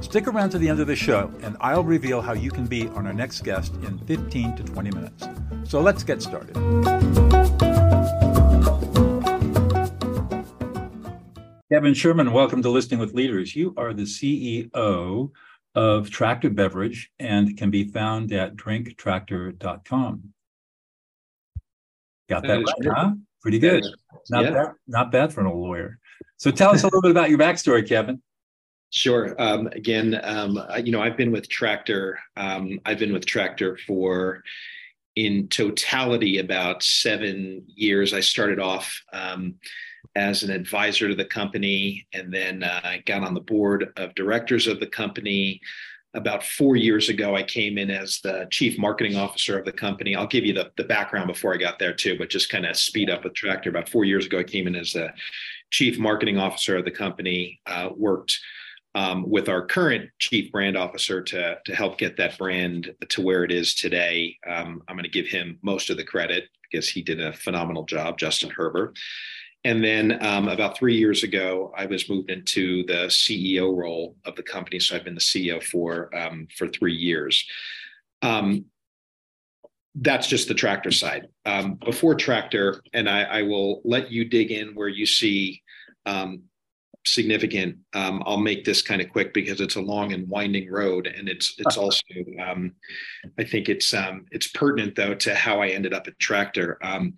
Stick around to the end of the show, and I'll reveal how you can be on our next guest in 15 to 20 minutes. So let's get started. Kevin Sherman, welcome to Listening with Leaders. You are the CEO of Tractor Beverage and can be found at drinktractor.com. Got that, that right, huh? Pretty good. Not yeah. bad. Not bad for an old lawyer. So tell us a little bit about your backstory, Kevin. Sure. Um, again, um, you know, I've been with Tractor. Um, I've been with Tractor for, in totality, about seven years. I started off um, as an advisor to the company, and then uh, got on the board of directors of the company. About four years ago, I came in as the chief marketing officer of the company. I'll give you the, the background before I got there too, but just kind of speed up with Tractor. About four years ago, I came in as the chief marketing officer of the company. Uh, worked um, with our current chief brand officer to, to help get that brand to where it is today. Um, I'm going to give him most of the credit because he did a phenomenal job, Justin Herbert. And then um, about three years ago, I was moved into the CEO role of the company. So I've been the CEO for um, for three years. Um, that's just the tractor side. Um, before tractor, and I, I, will let you dig in where you see um, significant. Um, I'll make this kind of quick because it's a long and winding road, and it's it's also um, I think it's um, it's pertinent though to how I ended up at Tractor. Um,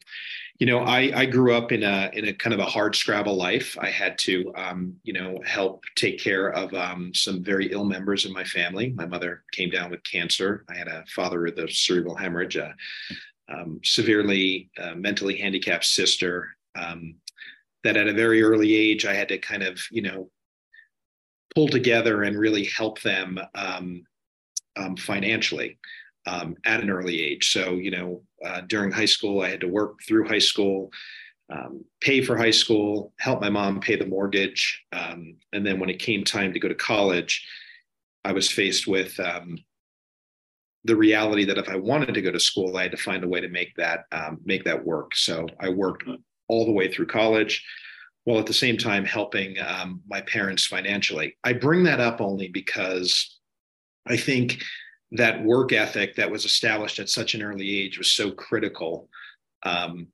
you know, I, I grew up in a in a kind of a hard scrabble life. I had to um, you know help take care of um, some very ill members of my family. My mother came down with cancer. I had a father with a cerebral hemorrhage. A, severely uh, mentally handicapped sister, um, that at a very early age I had to kind of you know pull together and really help them um, um, financially um, at an early age. So you know uh, during high school I had to work through high school. Um, pay for high school, help my mom pay the mortgage, um, and then when it came time to go to college, I was faced with um, the reality that if I wanted to go to school, I had to find a way to make that um, make that work. So I worked all the way through college while at the same time helping um, my parents financially. I bring that up only because I think that work ethic that was established at such an early age was so critical um,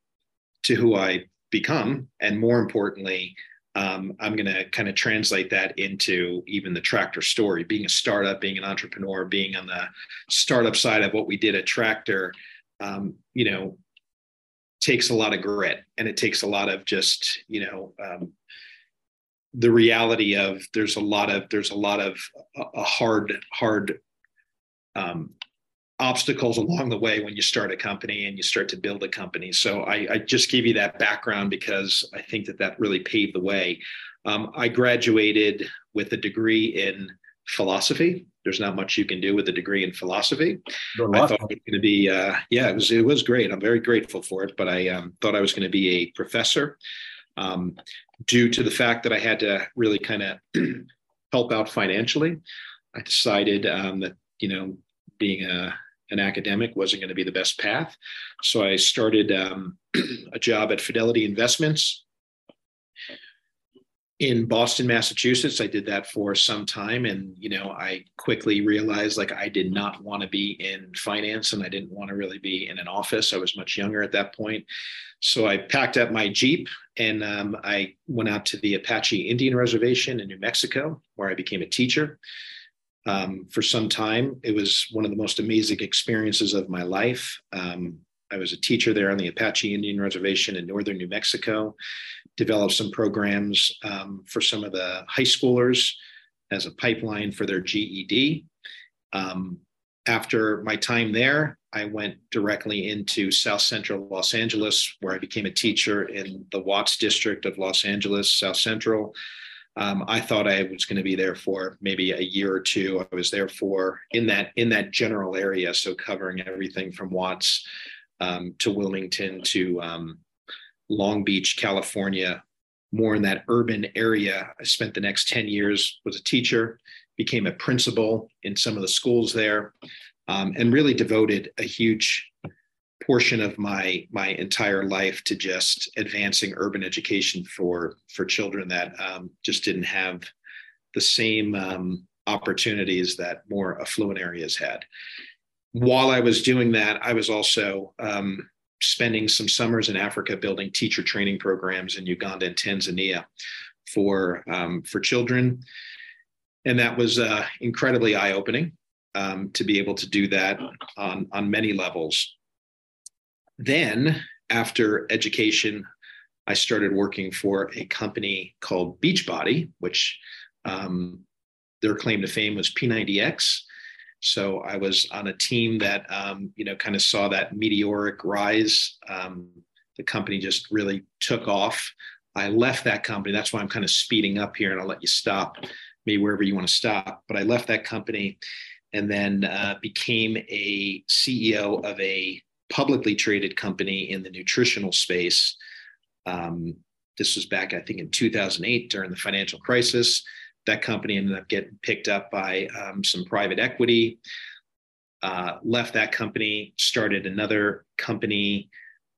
to who I become. And more importantly, um, I'm going to kind of translate that into even the tractor story. Being a startup, being an entrepreneur, being on the startup side of what we did at Tractor, um, you know, takes a lot of grit and it takes a lot of just you know um, the reality of there's a lot of there's a lot of a hard hard um, obstacles along the way when you start a company and you start to build a company so I, I just give you that background because i think that that really paved the way um, i graduated with a degree in philosophy. There's not much you can do with a degree in philosophy. I thought it was going to be, uh, yeah, it was it was great. I'm very grateful for it. But I um, thought I was going to be a professor, um, due to the fact that I had to really kind of help out financially. I decided um, that you know being a an academic wasn't going to be the best path, so I started um, a job at Fidelity Investments in Boston, Massachusetts. I did that for some time. And, you know, I quickly realized like I did not want to be in finance and I didn't want to really be in an office. I was much younger at that point. So I packed up my Jeep and um, I went out to the Apache Indian Reservation in New Mexico, where I became a teacher. Um, for some time, it was one of the most amazing experiences of my life. Um, I was a teacher there on the Apache Indian Reservation in northern New Mexico, developed some programs um, for some of the high schoolers as a pipeline for their GED. Um, after my time there, I went directly into South Central Los Angeles, where I became a teacher in the Watts district of Los Angeles, South Central. Um, I thought I was going to be there for maybe a year or two. I was there for in that in that general area, so covering everything from Watts um, to Wilmington to um, Long Beach, California, more in that urban area. I spent the next 10 years was a teacher, became a principal in some of the schools there, um, and really devoted a huge portion of my my entire life to just advancing urban education for for children that um, just didn't have the same um, opportunities that more affluent areas had. While I was doing that, I was also um, spending some summers in Africa building teacher training programs in Uganda and Tanzania for um, for children, and that was uh, incredibly eye opening um, to be able to do that on on many levels. Then, after education, I started working for a company called Beachbody, which um, their claim to fame was P90X. So I was on a team that um, you know kind of saw that meteoric rise. Um, the company just really took off. I left that company. That's why I'm kind of speeding up here, and I'll let you stop me wherever you want to stop. But I left that company and then uh, became a CEO of a publicly traded company in the nutritional space. Um, this was back, I think, in 2008 during the financial crisis. That company ended up getting picked up by um, some private equity. Uh, left that company, started another company,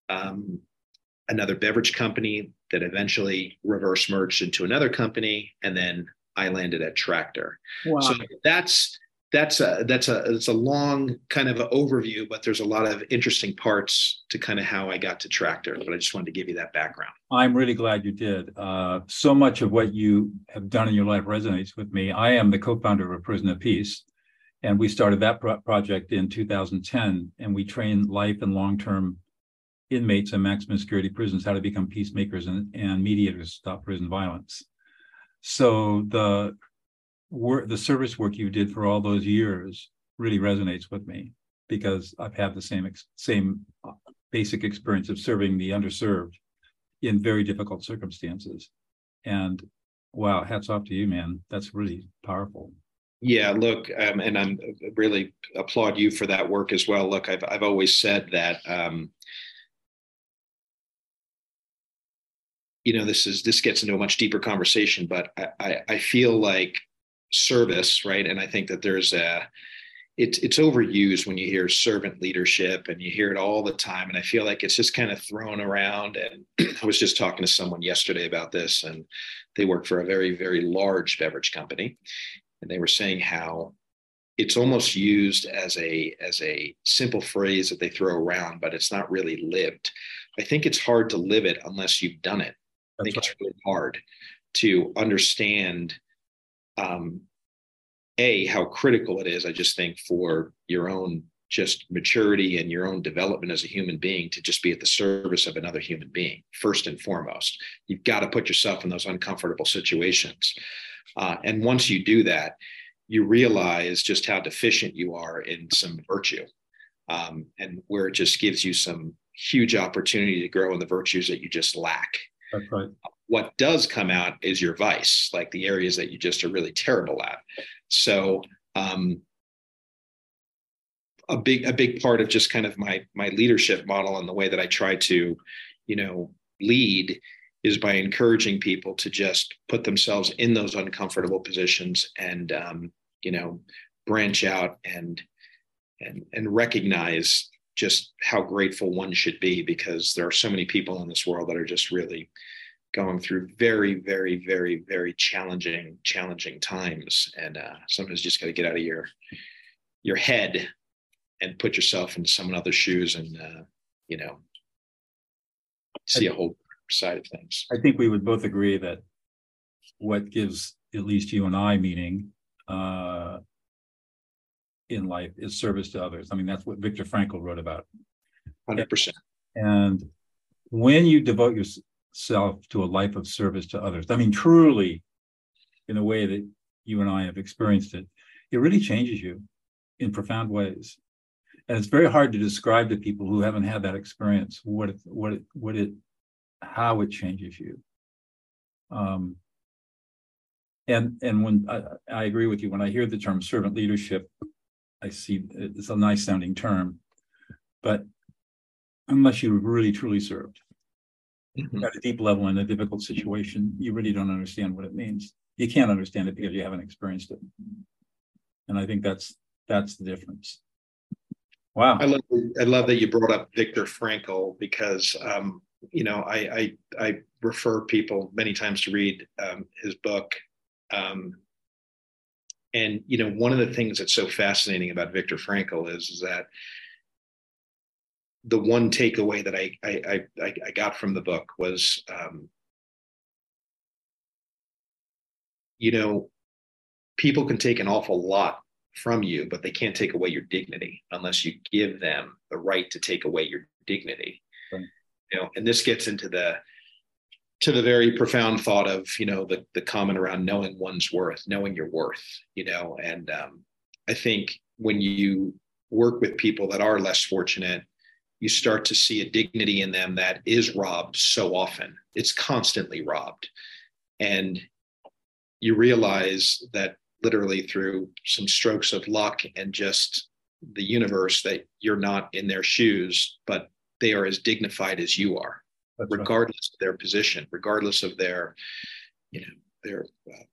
um, another beverage company that eventually reverse merged into another company, and then I landed at Tractor. Wow. So that's that's a that's a it's a long kind of overview, but there's a lot of interesting parts to kind of how I got to Tractor. But I just wanted to give you that background. I'm really glad you did. Uh, so much of what you have done in your life resonates with me. I am the co-founder of Prison of Peace, and we started that pro- project in 2010, and we train life and long-term inmates in maximum security prisons how to become peacemakers and, and mediators to stop prison violence. So the work, the service work you did for all those years really resonates with me because I've had the same same uh, basic experience of serving the underserved in very difficult circumstances. And wow, hats off to you, man. That's really powerful. Yeah, look, um, and I'm uh, really applaud you for that work as well. Look, I've I've always said that um, you know this is this gets into a much deeper conversation, but I, I, I feel like service, right? And I think that there's a it's it's overused when you hear servant leadership and you hear it all the time. And I feel like it's just kind of thrown around. And I was just talking to someone yesterday about this, and they work for a very, very large beverage company. And they were saying how it's almost used as a as a simple phrase that they throw around, but it's not really lived. I think it's hard to live it unless you've done it. I think right. it's really hard to understand um, a how critical it is i just think for your own just maturity and your own development as a human being to just be at the service of another human being first and foremost. You've got to put yourself in those uncomfortable situations. Uh, and once you do that you realize just how deficient you are in some virtue um, and where it just gives you some huge opportunity to grow in the virtues that you just lack. That's right what does come out is your vice, like the areas that you just are really terrible at. So um, a big a big part of just kind of my my leadership model and the way that I try to, you know, lead is by encouraging people to just put themselves in those uncomfortable positions and um, you know branch out and and and recognize just how grateful one should be because there are so many people in this world that are just really going through very, very, very, very challenging, challenging times. And uh, sometimes you just got to get out of your your head and put yourself in someone else's shoes and uh, you know see a whole side of things. I think we would both agree that what gives at least you and I meaning uh, in life is service to others. I mean, that's what Viktor Frankl wrote about. Hundred percent. And when you devote your, self to a life of service to others. I mean, truly, in a way that you and I have experienced it, it really changes you in profound ways. And it's very hard to describe to people who haven't had that experience what it, what it, what it, how it changes you. Um, and and when I, I agree with you, when I hear the term servant leadership, I see it's a nice sounding term, but unless you really truly served mm-hmm. at a deep level in a difficult situation, you really don't understand what it means. You can't understand it because you haven't experienced it. And I think that's that's the difference. Wow. I love I love that you brought up Viktor Frankl because um, you know I, I I refer people many times to read um, his book. Um, and you know one of the things that's so fascinating about Viktor Frankl is, is that the one takeaway that I I I, I got from the book was um, you know people can take an awful lot from you, but they can't take away your dignity unless you give them the right to take away your dignity. Right. You know, and this gets into the to the very profound thought of you know the the comment around knowing one's worth, knowing your worth. You know, and um, I think when you work with people that are less fortunate, you start to see a dignity in them that is robbed so often. It's constantly robbed, and you realize that literally through some strokes of luck and just the universe that you're not in their shoes, but they are as dignified as you are, That's regardless right. of their position, regardless of their, you know, their uh,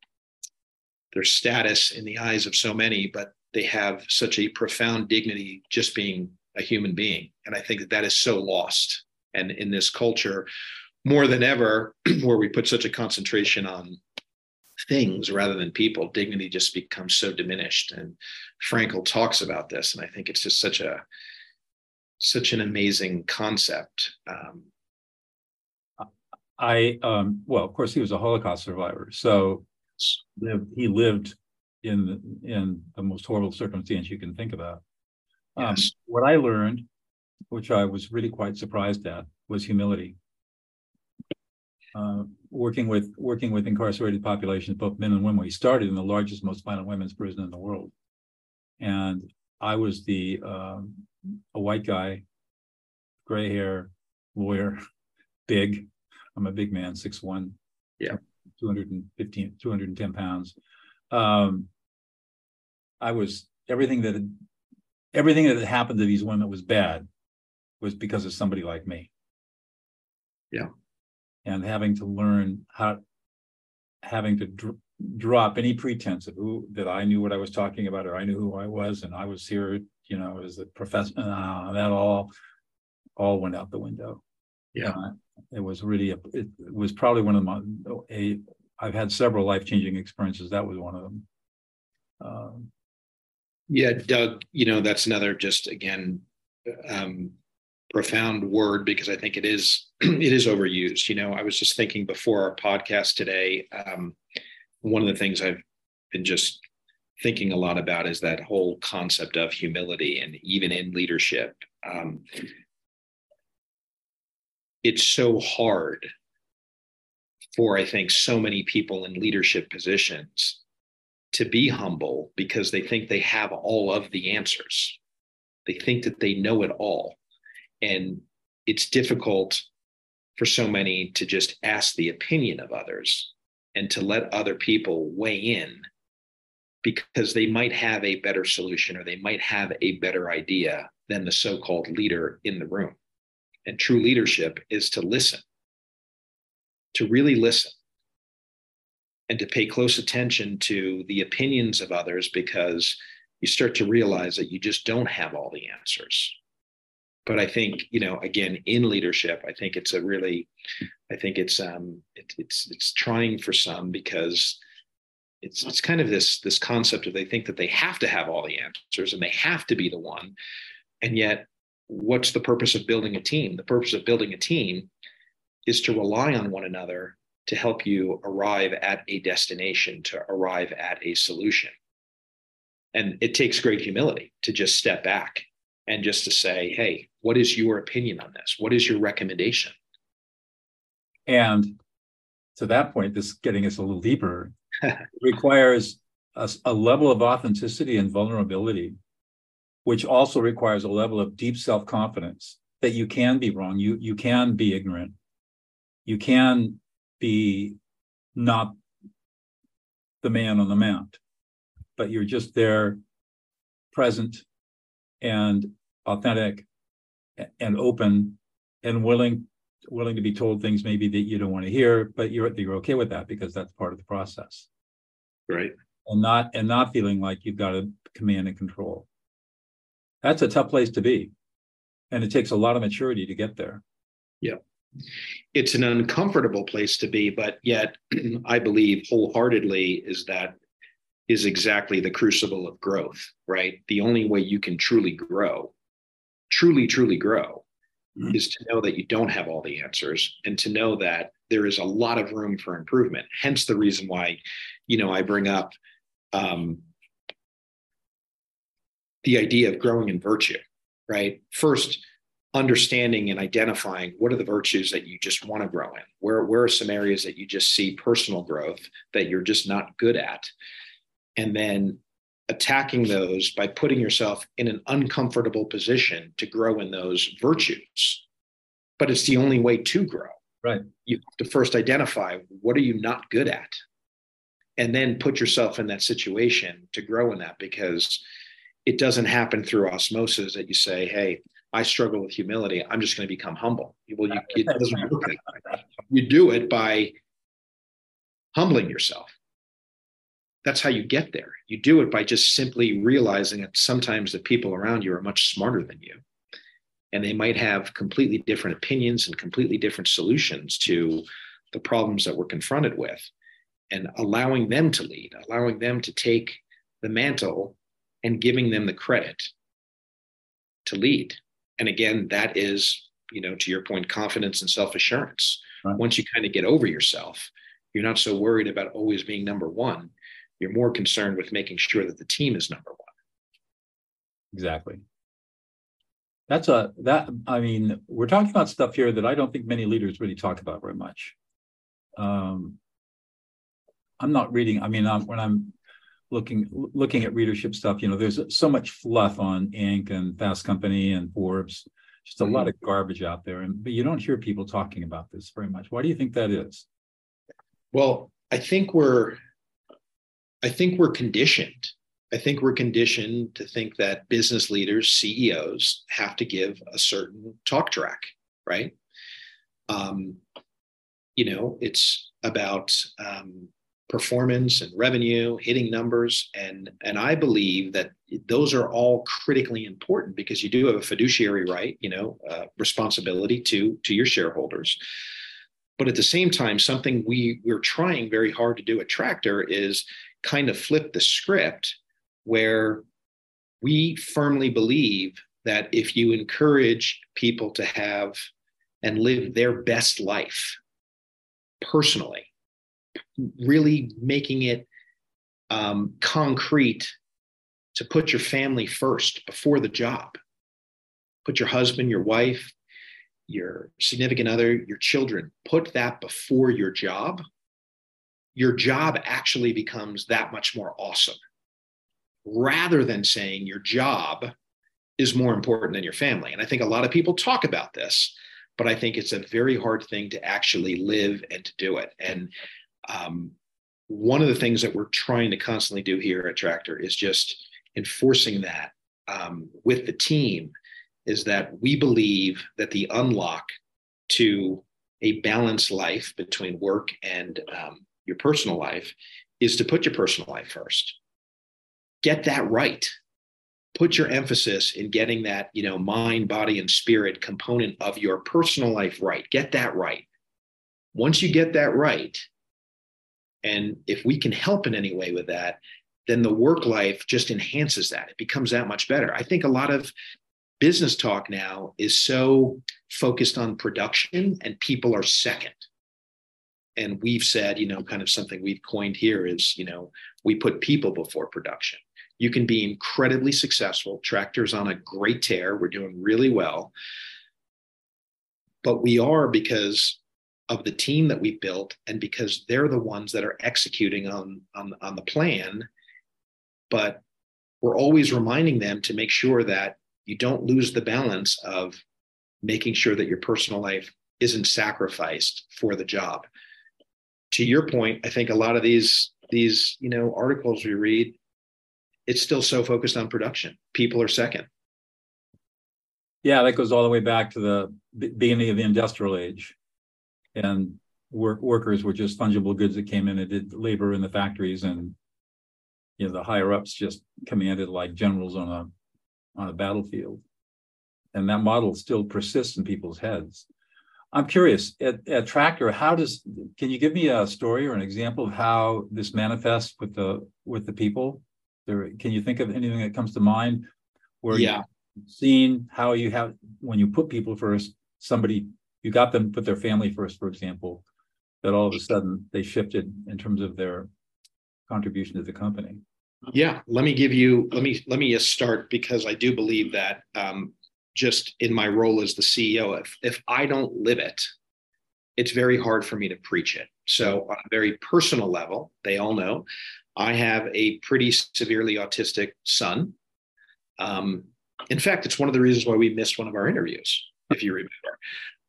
their status in the eyes of so many, but they have such a profound dignity just being a human being, and I think that that is so lost. And in this culture, more than ever, where we put such a concentration on things rather than people, dignity just becomes so diminished. And Frankl talks about this, and I think it's just such a such an amazing concept. Um, I um, well, of course, he was a Holocaust survivor, so he lived in in the most horrible circumstance you can think about. Um. What I learned, which I was really quite surprised at, was humility. Uh, working with working with incarcerated populations, both men and women. We started in the largest, most violent women's prison in the world, and I was the um, a white guy, gray hair, lawyer, big. I'm a big man, six one, yeah, 215, 210 pounds. Um, I was everything that had, everything that had happened to these women was bad, was because of somebody like me. Yeah and having to learn how having to dr- drop any pretense of who that I knew what I was talking about or I knew who I was and I was here, you know, as a professor. Uh, that all all went out the window. Yeah, uh, it was really a, it, it was probably one of my a. I've had several life changing experiences. That was one of them. Um, yeah, Doug. You know, that's another just again um, profound word because I think it is it is overused. You know, I was just thinking before our podcast today. Um, one of the things I've been just thinking a lot about is that whole concept of humility, and even in leadership, um, it's so hard for I think so many people in leadership positions to be humble because they think they have all of the answers. They think that they know it all and it's difficult for so many to just ask the opinion of others and to let other people weigh in because they might have a better solution or they might have a better idea than the so called leader in the room. And true leadership is to listen, to really listen, and to pay close attention to the opinions of others because you start to realize that you just don't have all the answers. But I think you know again in leadership I think it's a really I think it's um it, it's it's trying for some because it's it's kind of this this concept of they think that they have to have all the answers and they have to be the one. And yet what's the purpose of building a team? The purpose of building a team is to rely on one another to help you arrive at a destination to arrive at a solution and it takes great humility to just step back and just to say, hey, what is your opinion on this? What is your recommendation? And to that point, this getting us a little deeper requires a, a level of authenticity and vulnerability, which also requires a level of deep self confidence that you can be wrong, you you can be ignorant, you can be not the man on the mount, but you're just there, present and authentic and open and willing willing to be told things maybe that you don't want to hear, but you're you're okay with that because that's part of the process. Right. And not and not feeling like you've got to command and control. That's a tough place to be. And it takes a lot of maturity to get there. Yeah. It's an uncomfortable place to be, but yet I believe wholeheartedly is that is exactly the crucible of growth, right? The only way you can truly grow, truly, truly grow, mm-hmm. is to know that you don't have all the answers and to know that there is a lot of room for improvement. Hence the reason why, you know, I bring up um, the idea of growing in virtue, right? First, understanding and identifying what are the virtues that you just want to grow in? Where where are some areas that you just see personal growth that you're just not good at? And then attacking those by putting yourself in an uncomfortable position to grow in those virtues. But it's the only way to grow. Right. You have to first identify what are you not good at? And then put yourself in that situation to grow in that because it doesn't happen through osmosis that you say hey i struggle with humility i'm just going to become humble well you, it doesn't work that way you do it by humbling yourself that's how you get there. You do it by just simply realizing that sometimes the people around you are much smarter than you. And they might have completely different opinions and completely different solutions to the problems that we're confronted with. And allowing them to lead, allowing them to take the mantle and giving them the credit to lead. And again, that is, you know, to your point, confidence and self assurance. Right. Once you kind of get over yourself, you're not so worried about always being number one you're more concerned with making sure that the team is number one. Exactly. That's a that I mean, we're talking about stuff here that I don't think many leaders really talk about very much. Um, I'm not reading. I mean, I'm, when I'm looking looking at readership stuff, you know, there's so much fluff on Inc. and Fast Company and Forbes. Just a mm-hmm. lot of garbage out there, and but you don't hear people talking about this very much. Why do you think that is? Well, I think we're I think we're conditioned. I think we're conditioned to think that business leaders, CEOs, have to give a certain talk track, right? Um, you know, it's about um, performance and revenue, hitting numbers, and and I believe that those are all critically important because you do have a fiduciary right, you know, uh, responsibility to to your shareholders. But at the same time, something we we're trying very hard to do at Tractor is kind of flip the script where we firmly believe that if you encourage people to have and live their best life personally, really making it um, concrete to put your family first before the job. Put your husband, your wife, your significant other, your children, put that before your job your job actually becomes that much more awesome rather than saying your job is more important than your family. And I think a lot of people talk about this, but I think it's a very hard thing to actually live and to do it. And um, one of the things that we're trying to constantly do here at Tractor is just enforcing that um, with the team is that we believe that the unlock to a balanced life between work and um, your personal life is to put your personal life first. Get that right. Put your emphasis in getting that, you know, mind, body, and spirit component of your personal life right. Get that right. Once you get that right, and if we can help in any way with that, then the work life just enhances that. It becomes that much better. I think a lot of business talk now is so focused on production and people are second and we've said, you know, kind of something we've coined here is, you know, we put people before production. You can be incredibly successful. Tractor's on a great tear. We're doing really well. But we are because of the team that we built and because they're the ones that are executing on, on, on the plan. But we're always reminding them to make sure that you don't lose the balance of making sure that your personal life isn't sacrificed for the job. To your point, I think a lot of these these you know articles we read it's still so focused on production. People are second. Yeah that goes all the way back to the beginning of the industrial age and work, workers were just fungible goods that came in and did labor in the factories. And you know the higher ups just commanded like generals on a on a battlefield. And that model still persists in people's heads. I'm curious at, at tractor how does can you give me a story or an example of how this manifests with the with the people? There can you think of anything that comes to mind where yeah. you've seen how you have when you put people first somebody you got them put their family first for example that all of a sudden they shifted in terms of their contribution to the company. Yeah let me give you let me let me just start because i do believe that um, just in my role as the ceo if if i don't live it it's very hard for me to preach it. So on a very personal level they all know i have a pretty severely autistic son. Um, in fact it's one of the reasons why we missed one of our interviews if you remember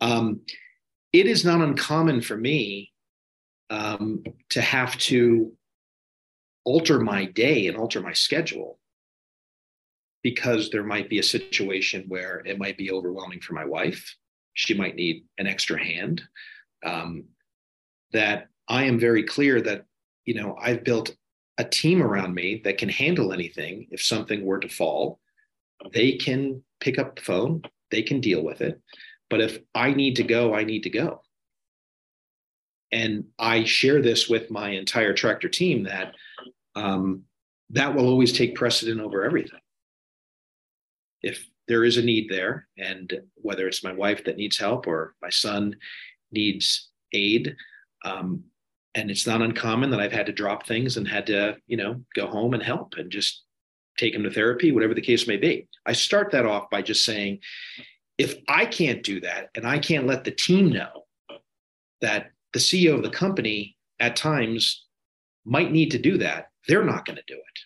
um, it is not uncommon for me um, to have to alter my day and alter my schedule because there might be a situation where it might be overwhelming for my wife. She might need an extra hand. Um, that I am very clear that, you know, I've built a team around me that can handle anything if something were to fall. They can pick up the phone, they can deal with it. But if I need to go, I need to go. And I share this with my entire tractor team that um, that will always take precedent over everything. If there is a need there, and whether it's my wife that needs help or my son needs aid, um, and it's not uncommon that I've had to drop things and had to, you know, go home and help and just take him to therapy, whatever the case may be. I start that off by just saying, if I can't do that and I can't let the team know that the CEO of the company at times might need to do that, they're not going to do it.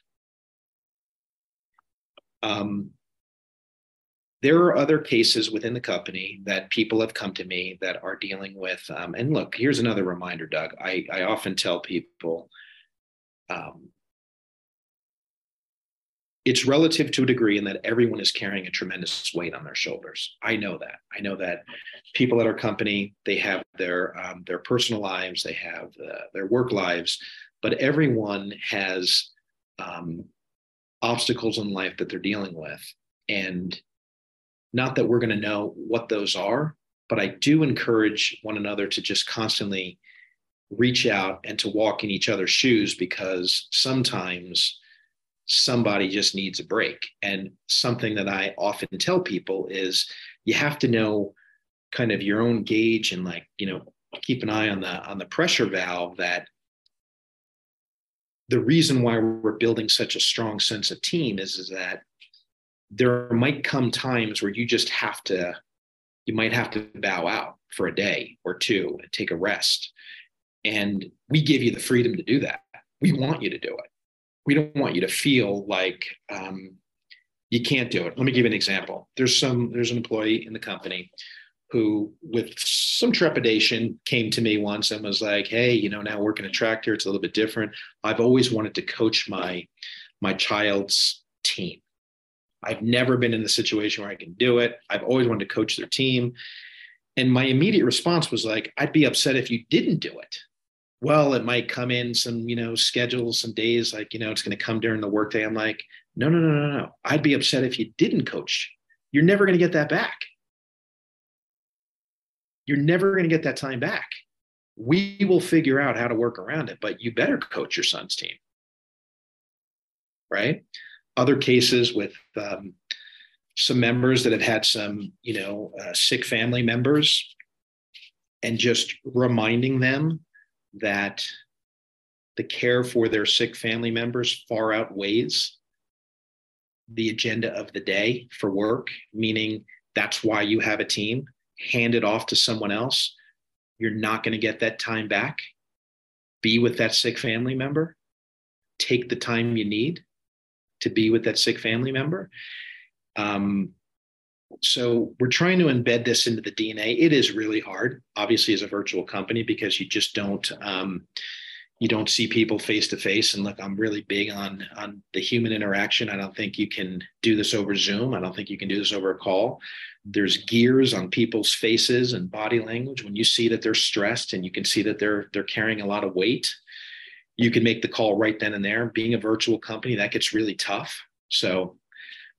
Um, there are other cases within the company that people have come to me that are dealing with. Um, and look, here's another reminder, Doug. I, I often tell people um, it's relative to a degree in that everyone is carrying a tremendous weight on their shoulders. I know that. I know that people at our company they have their um, their personal lives, they have uh, their work lives, but everyone has um, obstacles in life that they're dealing with, and not that we're going to know what those are, but I do encourage one another to just constantly reach out and to walk in each other's shoes because sometimes somebody just needs a break. And something that I often tell people is you have to know kind of your own gauge and like, you know, keep an eye on the on the pressure valve that the reason why we're building such a strong sense of team is, is that there might come times where you just have to you might have to bow out for a day or two and take a rest. And we give you the freedom to do that. We want you to do it we don't want you to feel like um, you can't do it. Let me give you an example. There's some there's an employee in the company who, with some trepidation, came to me once and was like, "Hey, you know, now working a tractor, it's a little bit different. I've always wanted to coach my my child's team. I've never been in the situation where I can do it. I've always wanted to coach their team." And my immediate response was like, "I'd be upset if you didn't do it." Well, it might come in some, you know, schedules, some days like, you know, it's going to come during the workday. I'm like, no, no, no, no, no. I'd be upset if you didn't coach. You're never going to get that back. You're never going to get that time back. We will figure out how to work around it, but you better coach your son's team. Right. Other cases with um, some members that have had some, you know, uh, sick family members and just reminding them that the care for their sick family members far outweighs the agenda of the day for work, meaning that's why you have a team. Hand it off to someone else. You're not going to get that time back. Be with that sick family member. Take the time you need to be with that sick family member. Um, so we're trying to embed this into the DNA. It is really hard, obviously, as a virtual company, because you just don't um, you don't see people face to face and look i'm really big on on the human interaction. I don't think you can do this over zoom. I don't think you can do this over a call. There's gears on people's faces and body language. When you see that they're stressed and you can see that they're they're carrying a lot of weight you can make the call right then and there. Being a virtual company that gets really tough. So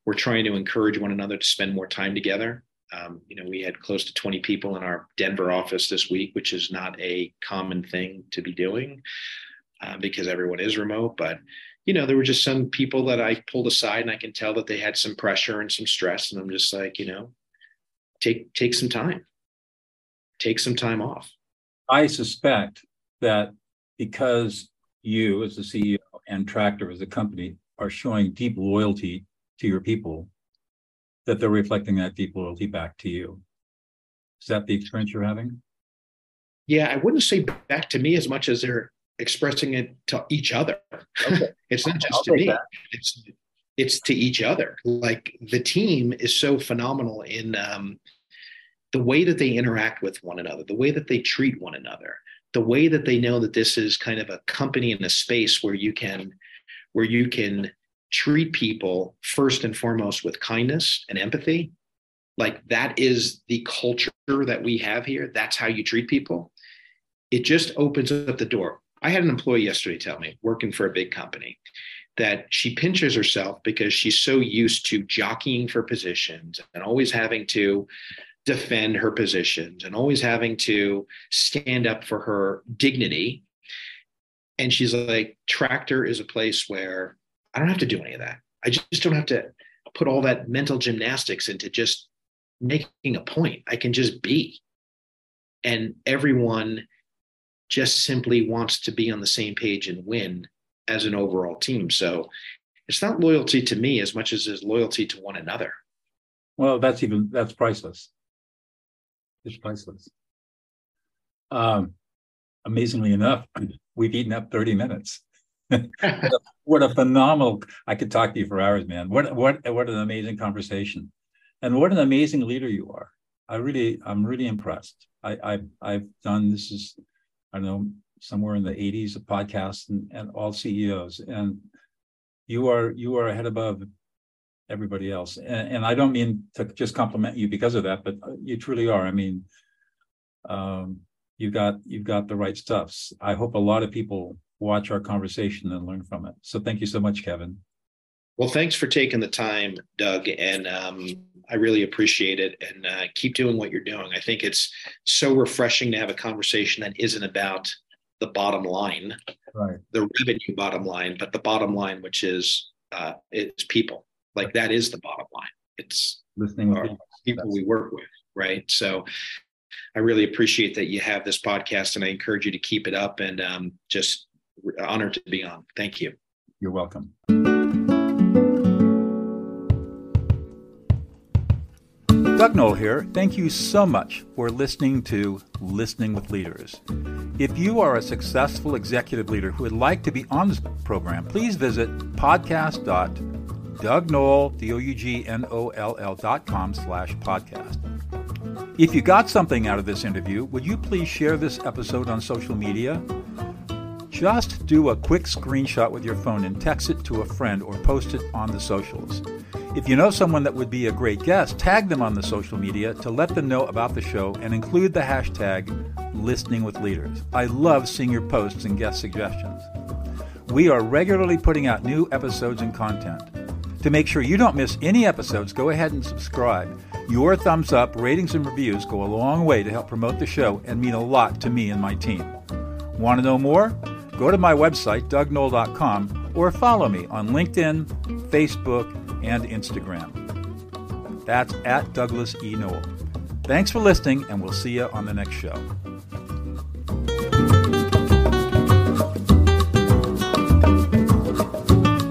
we're trying to encourage one another to spend more time together. Um, you know we had close to 20 people in our denver office this week which is not a common thing to be doing uh, because everyone is remote but you know there were just some people that i pulled aside and i can tell that they had some pressure and some stress and i'm just like you know take take some time. Take some time off. I suspect that because you as the ceo and tractor as a company are showing deep loyalty to your people that they're reflecting that deep loyalty back to you is that the experience you're having yeah i wouldn't say back to me as much as they're expressing it to each other okay. it's not just I'll to me that. it's it's to each other. Like the team is so phenomenal in um, the way that they interact with one another, the way that they treat one another, the way that they know that this is kind of a company in a space where you can where you can treat people first and foremost with kindness and empathy. Like that is the culture that we have here. That's how you treat people. It just opens up the door. I had an employee yesterday tell me, working for a big company, that she pinches herself because she's so used to jockeying for positions and always having to defend her positions and always having to stand up for her dignity. And she's like, Tractor is a place where I don't have to do any of that. I just don't have to put all that mental gymnastics into just making a point. I can just be. And everyone just simply wants to be on the same page and win as an overall team. So it's not loyalty to me as much as it's loyalty to one another. Well, that's even that's priceless. It's priceless. Um, amazingly enough, we've eaten up 30 minutes. What, a, phenomenal I could talk to you for hours, man. What what what an amazing conversation. And what an amazing leader you are. I really I'm really impressed. I I I've done this is I don't know somewhere in the 80s of podcasts and, and all CEOs. And you are you are ahead above everybody else. And, and I don't mean to just compliment you because of that, but you truly are. I mean, um, you've got you've got the right stuffs. I hope a lot of people watch our conversation and learn from it. So thank you so much, Kevin. Well, thanks for taking the time, Doug, and um, I really appreciate it. And uh, keep doing what you're doing. I think it's so refreshing to have a conversation that isn't about the bottom line, right. the revenue bottom line, but the bottom line, which is uh, it's people. Like that is the bottom line. It's listening with people, people we work with, right? So I really appreciate that you have this podcast, and I encourage you to keep it up. And um, just honored to be on. Thank you. You're welcome. Doug Noll here. Thank you so much for listening to Listening with Leaders. If you are a successful executive leader who would like to be on this program, please visit podcast.dougnoll, D-O-U-G-N-O-L-L dot com slash podcast. If you got something out of this interview, would you please share this episode on social media? Just do a quick screenshot with your phone and text it to a friend or post it on the socials. If you know someone that would be a great guest, tag them on the social media to let them know about the show and include the hashtag listening with leaders. I love seeing your posts and guest suggestions. We are regularly putting out new episodes and content. To make sure you don't miss any episodes, go ahead and subscribe. Your thumbs up, ratings, and reviews go a long way to help promote the show and mean a lot to me and my team. Want to know more? Go to my website, dougnoll.com, or follow me on LinkedIn, Facebook, and Instagram. That's at Douglas E. Noll. Thanks for listening, and we'll see you on the next show.